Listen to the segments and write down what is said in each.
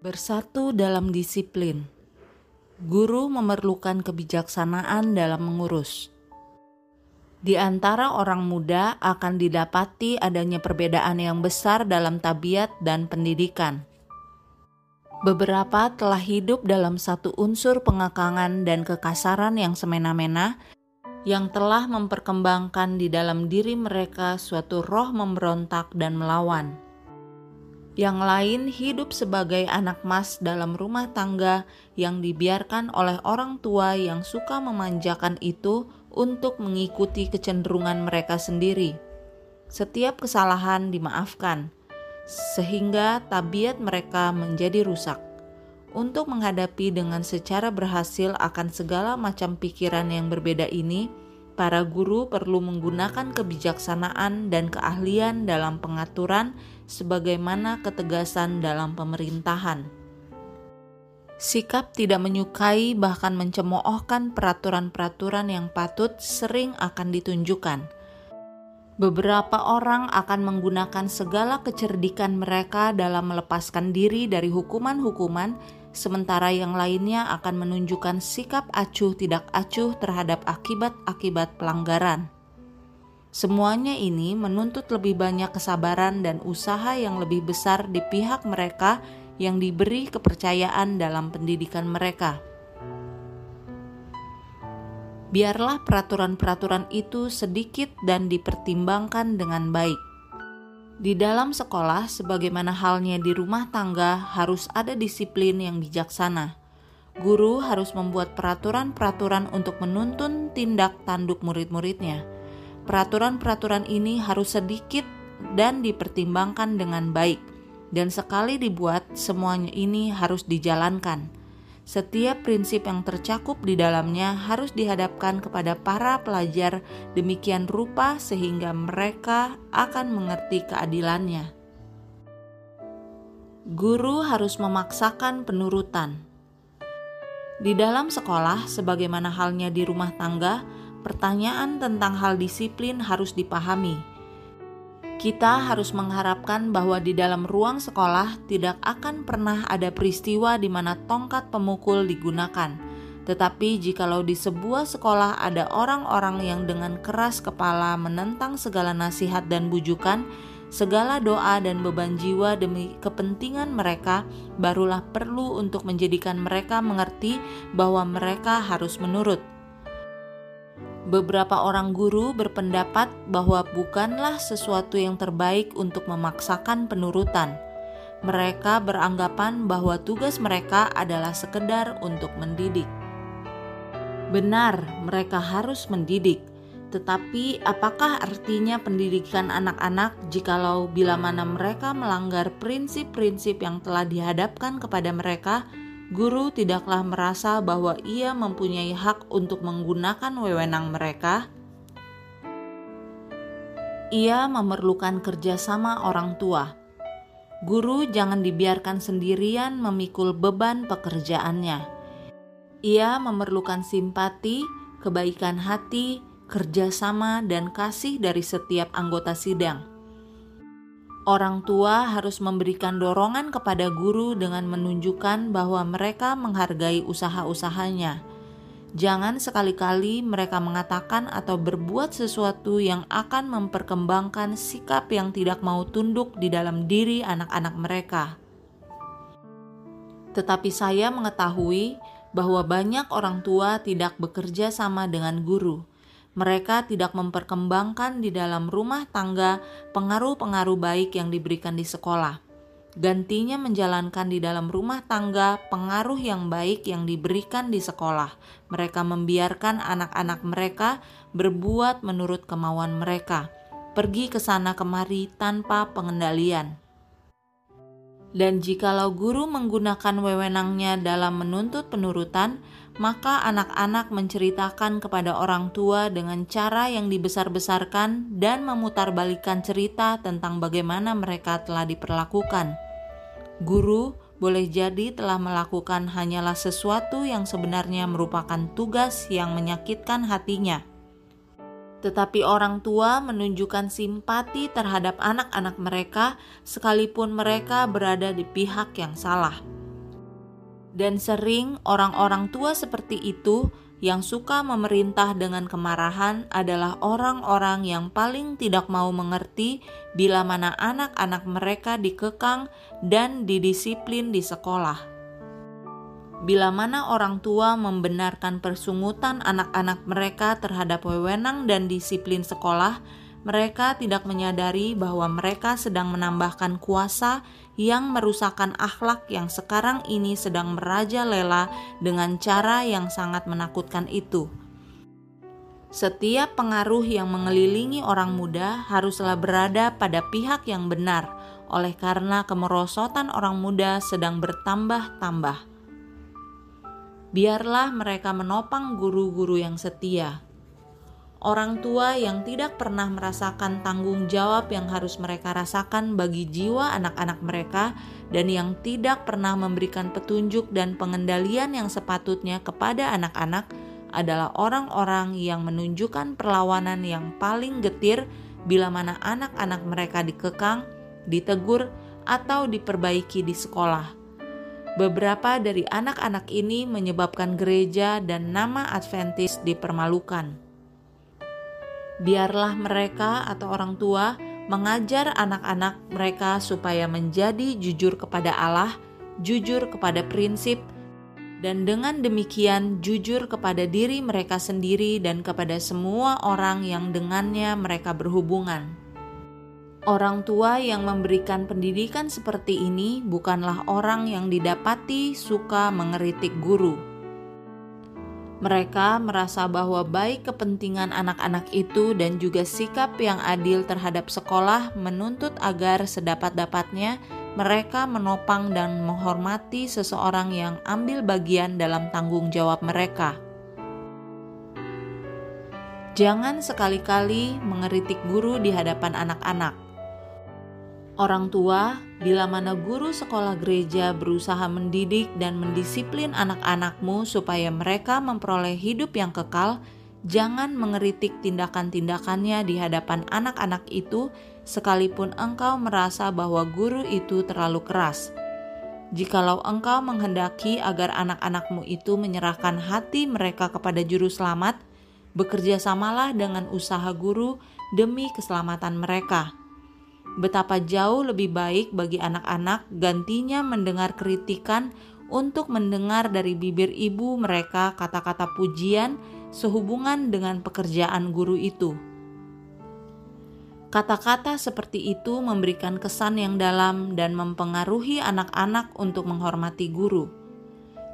Bersatu dalam disiplin, guru memerlukan kebijaksanaan dalam mengurus. Di antara orang muda akan didapati adanya perbedaan yang besar dalam tabiat dan pendidikan. Beberapa telah hidup dalam satu unsur pengekangan dan kekasaran yang semena-mena, yang telah memperkembangkan di dalam diri mereka suatu roh memberontak dan melawan yang lain hidup sebagai anak mas dalam rumah tangga yang dibiarkan oleh orang tua yang suka memanjakan itu untuk mengikuti kecenderungan mereka sendiri. Setiap kesalahan dimaafkan, sehingga tabiat mereka menjadi rusak. Untuk menghadapi dengan secara berhasil akan segala macam pikiran yang berbeda ini, para guru perlu menggunakan kebijaksanaan dan keahlian dalam pengaturan sebagaimana ketegasan dalam pemerintahan. Sikap tidak menyukai bahkan mencemoohkan peraturan-peraturan yang patut sering akan ditunjukkan. Beberapa orang akan menggunakan segala kecerdikan mereka dalam melepaskan diri dari hukuman-hukuman, sementara yang lainnya akan menunjukkan sikap acuh tidak acuh terhadap akibat-akibat pelanggaran. Semuanya ini menuntut lebih banyak kesabaran dan usaha yang lebih besar di pihak mereka yang diberi kepercayaan dalam pendidikan mereka. Biarlah peraturan-peraturan itu sedikit dan dipertimbangkan dengan baik. Di dalam sekolah, sebagaimana halnya di rumah tangga, harus ada disiplin yang bijaksana. Guru harus membuat peraturan-peraturan untuk menuntun tindak tanduk murid-muridnya Peraturan-peraturan ini harus sedikit dan dipertimbangkan dengan baik, dan sekali dibuat, semuanya ini harus dijalankan. Setiap prinsip yang tercakup di dalamnya harus dihadapkan kepada para pelajar demikian rupa sehingga mereka akan mengerti keadilannya. Guru harus memaksakan penurutan. Di dalam sekolah, sebagaimana halnya di rumah tangga, pertanyaan tentang hal disiplin harus dipahami. Kita harus mengharapkan bahwa di dalam ruang sekolah tidak akan pernah ada peristiwa di mana tongkat pemukul digunakan. Tetapi jikalau di sebuah sekolah ada orang-orang yang dengan keras kepala menentang segala nasihat dan bujukan, segala doa dan beban jiwa demi kepentingan mereka, barulah perlu untuk menjadikan mereka mengerti bahwa mereka harus menurut. Beberapa orang guru berpendapat bahwa bukanlah sesuatu yang terbaik untuk memaksakan penurutan. Mereka beranggapan bahwa tugas mereka adalah sekedar untuk mendidik. Benar, mereka harus mendidik, tetapi apakah artinya pendidikan anak-anak jikalau bila mana mereka melanggar prinsip-prinsip yang telah dihadapkan kepada mereka? Guru tidaklah merasa bahwa ia mempunyai hak untuk menggunakan wewenang mereka. Ia memerlukan kerjasama orang tua. Guru jangan dibiarkan sendirian memikul beban pekerjaannya. Ia memerlukan simpati, kebaikan hati, kerjasama, dan kasih dari setiap anggota sidang. Orang tua harus memberikan dorongan kepada guru dengan menunjukkan bahwa mereka menghargai usaha-usahanya. Jangan sekali-kali mereka mengatakan atau berbuat sesuatu yang akan memperkembangkan sikap yang tidak mau tunduk di dalam diri anak-anak mereka. Tetapi saya mengetahui bahwa banyak orang tua tidak bekerja sama dengan guru mereka tidak memperkembangkan di dalam rumah tangga pengaruh-pengaruh baik yang diberikan di sekolah. Gantinya menjalankan di dalam rumah tangga pengaruh yang baik yang diberikan di sekolah. Mereka membiarkan anak-anak mereka berbuat menurut kemauan mereka, pergi ke sana kemari tanpa pengendalian. Dan jikalau guru menggunakan wewenangnya dalam menuntut penurutan, maka anak-anak menceritakan kepada orang tua dengan cara yang dibesar-besarkan dan memutarbalikkan cerita tentang bagaimana mereka telah diperlakukan. Guru boleh jadi telah melakukan hanyalah sesuatu yang sebenarnya merupakan tugas yang menyakitkan hatinya tetapi orang tua menunjukkan simpati terhadap anak-anak mereka, sekalipun mereka berada di pihak yang salah. Dan sering orang-orang tua seperti itu yang suka memerintah dengan kemarahan adalah orang-orang yang paling tidak mau mengerti bila mana anak-anak mereka dikekang dan didisiplin di sekolah. Bila mana orang tua membenarkan persungutan anak-anak mereka terhadap wewenang dan disiplin sekolah, mereka tidak menyadari bahwa mereka sedang menambahkan kuasa yang merusakkan akhlak yang sekarang ini sedang merajalela dengan cara yang sangat menakutkan itu. Setiap pengaruh yang mengelilingi orang muda haruslah berada pada pihak yang benar, oleh karena kemerosotan orang muda sedang bertambah-tambah. Biarlah mereka menopang guru-guru yang setia orang tua yang tidak pernah merasakan tanggung jawab yang harus mereka rasakan bagi jiwa anak-anak mereka, dan yang tidak pernah memberikan petunjuk dan pengendalian yang sepatutnya kepada anak-anak adalah orang-orang yang menunjukkan perlawanan yang paling getir bila mana anak-anak mereka dikekang, ditegur, atau diperbaiki di sekolah. Beberapa dari anak-anak ini menyebabkan gereja dan nama Adventis dipermalukan biarlah mereka atau orang tua mengajar anak-anak mereka supaya menjadi jujur kepada Allah, jujur kepada prinsip, dan dengan demikian jujur kepada diri mereka sendiri dan kepada semua orang yang dengannya mereka berhubungan. Orang tua yang memberikan pendidikan seperti ini bukanlah orang yang didapati suka mengeritik guru mereka merasa bahwa baik kepentingan anak-anak itu dan juga sikap yang adil terhadap sekolah menuntut agar sedapat-dapatnya mereka menopang dan menghormati seseorang yang ambil bagian dalam tanggung jawab mereka. Jangan sekali-kali mengeritik guru di hadapan anak-anak Orang tua, bila mana guru sekolah gereja berusaha mendidik dan mendisiplin anak-anakmu supaya mereka memperoleh hidup yang kekal, jangan mengeritik tindakan-tindakannya di hadapan anak-anak itu, sekalipun engkau merasa bahwa guru itu terlalu keras. Jikalau engkau menghendaki agar anak-anakmu itu menyerahkan hati mereka kepada Juru Selamat, bekerja samalah dengan usaha guru demi keselamatan mereka Betapa jauh lebih baik bagi anak-anak gantinya mendengar kritikan untuk mendengar dari bibir ibu mereka kata-kata pujian sehubungan dengan pekerjaan guru itu. Kata-kata seperti itu memberikan kesan yang dalam dan mempengaruhi anak-anak untuk menghormati guru.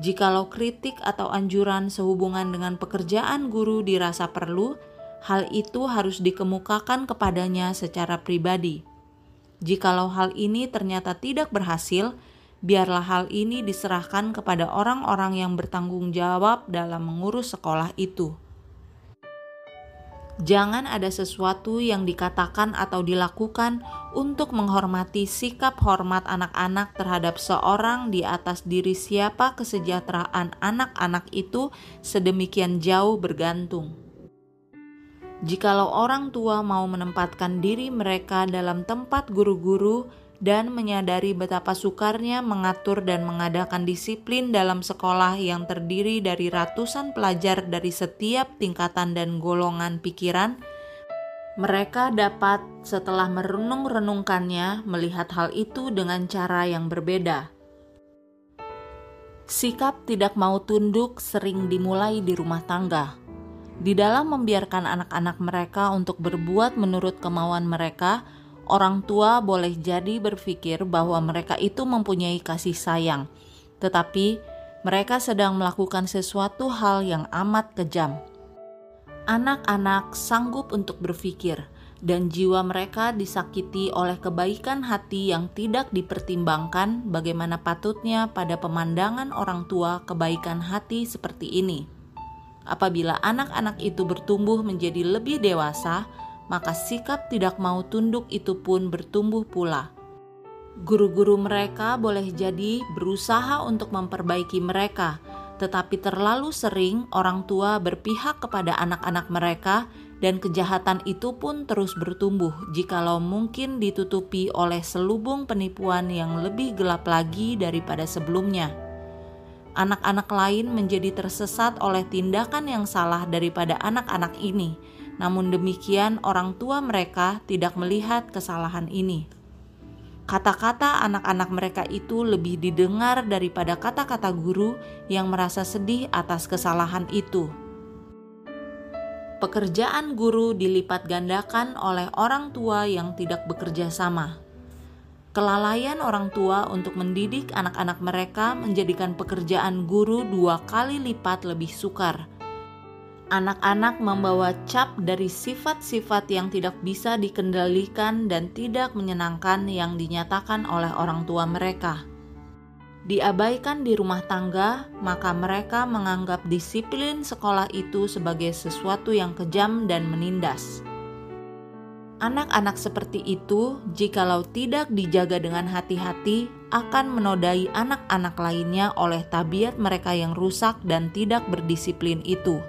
Jikalau kritik atau anjuran sehubungan dengan pekerjaan guru dirasa perlu, hal itu harus dikemukakan kepadanya secara pribadi. Jikalau hal ini ternyata tidak berhasil, biarlah hal ini diserahkan kepada orang-orang yang bertanggung jawab dalam mengurus sekolah itu. Jangan ada sesuatu yang dikatakan atau dilakukan untuk menghormati sikap hormat anak-anak terhadap seorang di atas diri siapa kesejahteraan anak-anak itu sedemikian jauh bergantung. Jikalau orang tua mau menempatkan diri mereka dalam tempat guru-guru dan menyadari betapa sukarnya mengatur dan mengadakan disiplin dalam sekolah yang terdiri dari ratusan pelajar dari setiap tingkatan dan golongan pikiran, mereka dapat setelah merenung-renungkannya melihat hal itu dengan cara yang berbeda. Sikap tidak mau tunduk sering dimulai di rumah tangga di dalam membiarkan anak-anak mereka untuk berbuat menurut kemauan mereka, orang tua boleh jadi berpikir bahwa mereka itu mempunyai kasih sayang, tetapi mereka sedang melakukan sesuatu hal yang amat kejam. Anak-anak sanggup untuk berpikir, dan jiwa mereka disakiti oleh kebaikan hati yang tidak dipertimbangkan, bagaimana patutnya pada pemandangan orang tua kebaikan hati seperti ini. Apabila anak-anak itu bertumbuh menjadi lebih dewasa, maka sikap tidak mau tunduk itu pun bertumbuh pula. Guru-guru mereka boleh jadi berusaha untuk memperbaiki mereka, tetapi terlalu sering orang tua berpihak kepada anak-anak mereka, dan kejahatan itu pun terus bertumbuh jikalau mungkin ditutupi oleh selubung penipuan yang lebih gelap lagi daripada sebelumnya. Anak-anak lain menjadi tersesat oleh tindakan yang salah daripada anak-anak ini. Namun demikian, orang tua mereka tidak melihat kesalahan ini. Kata-kata anak-anak mereka itu lebih didengar daripada kata-kata guru yang merasa sedih atas kesalahan itu. Pekerjaan guru dilipat gandakan oleh orang tua yang tidak bekerja sama. Kelalaian orang tua untuk mendidik anak-anak mereka menjadikan pekerjaan guru dua kali lipat lebih sukar. Anak-anak membawa cap dari sifat-sifat yang tidak bisa dikendalikan dan tidak menyenangkan yang dinyatakan oleh orang tua mereka. Diabaikan di rumah tangga, maka mereka menganggap disiplin sekolah itu sebagai sesuatu yang kejam dan menindas. Anak-anak seperti itu, jikalau tidak dijaga dengan hati-hati, akan menodai anak-anak lainnya oleh tabiat mereka yang rusak dan tidak berdisiplin itu.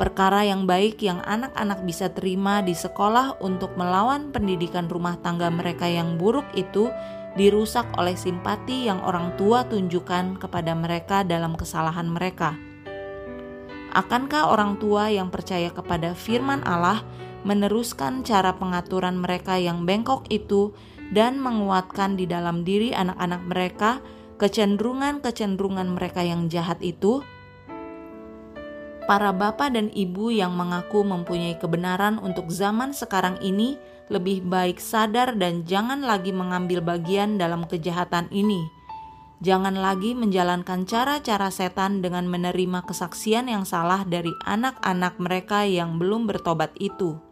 Perkara yang baik yang anak-anak bisa terima di sekolah untuk melawan pendidikan rumah tangga mereka yang buruk itu dirusak oleh simpati yang orang tua tunjukkan kepada mereka dalam kesalahan mereka. Akankah orang tua yang percaya kepada firman Allah? Meneruskan cara pengaturan mereka yang bengkok itu dan menguatkan di dalam diri anak-anak mereka kecenderungan-kecenderungan mereka yang jahat itu, para bapak dan ibu yang mengaku mempunyai kebenaran untuk zaman sekarang ini lebih baik sadar dan jangan lagi mengambil bagian dalam kejahatan ini. Jangan lagi menjalankan cara-cara setan dengan menerima kesaksian yang salah dari anak-anak mereka yang belum bertobat itu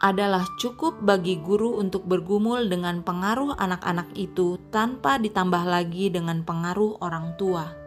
adalah cukup bagi guru untuk bergumul dengan pengaruh anak-anak itu tanpa ditambah lagi dengan pengaruh orang tua.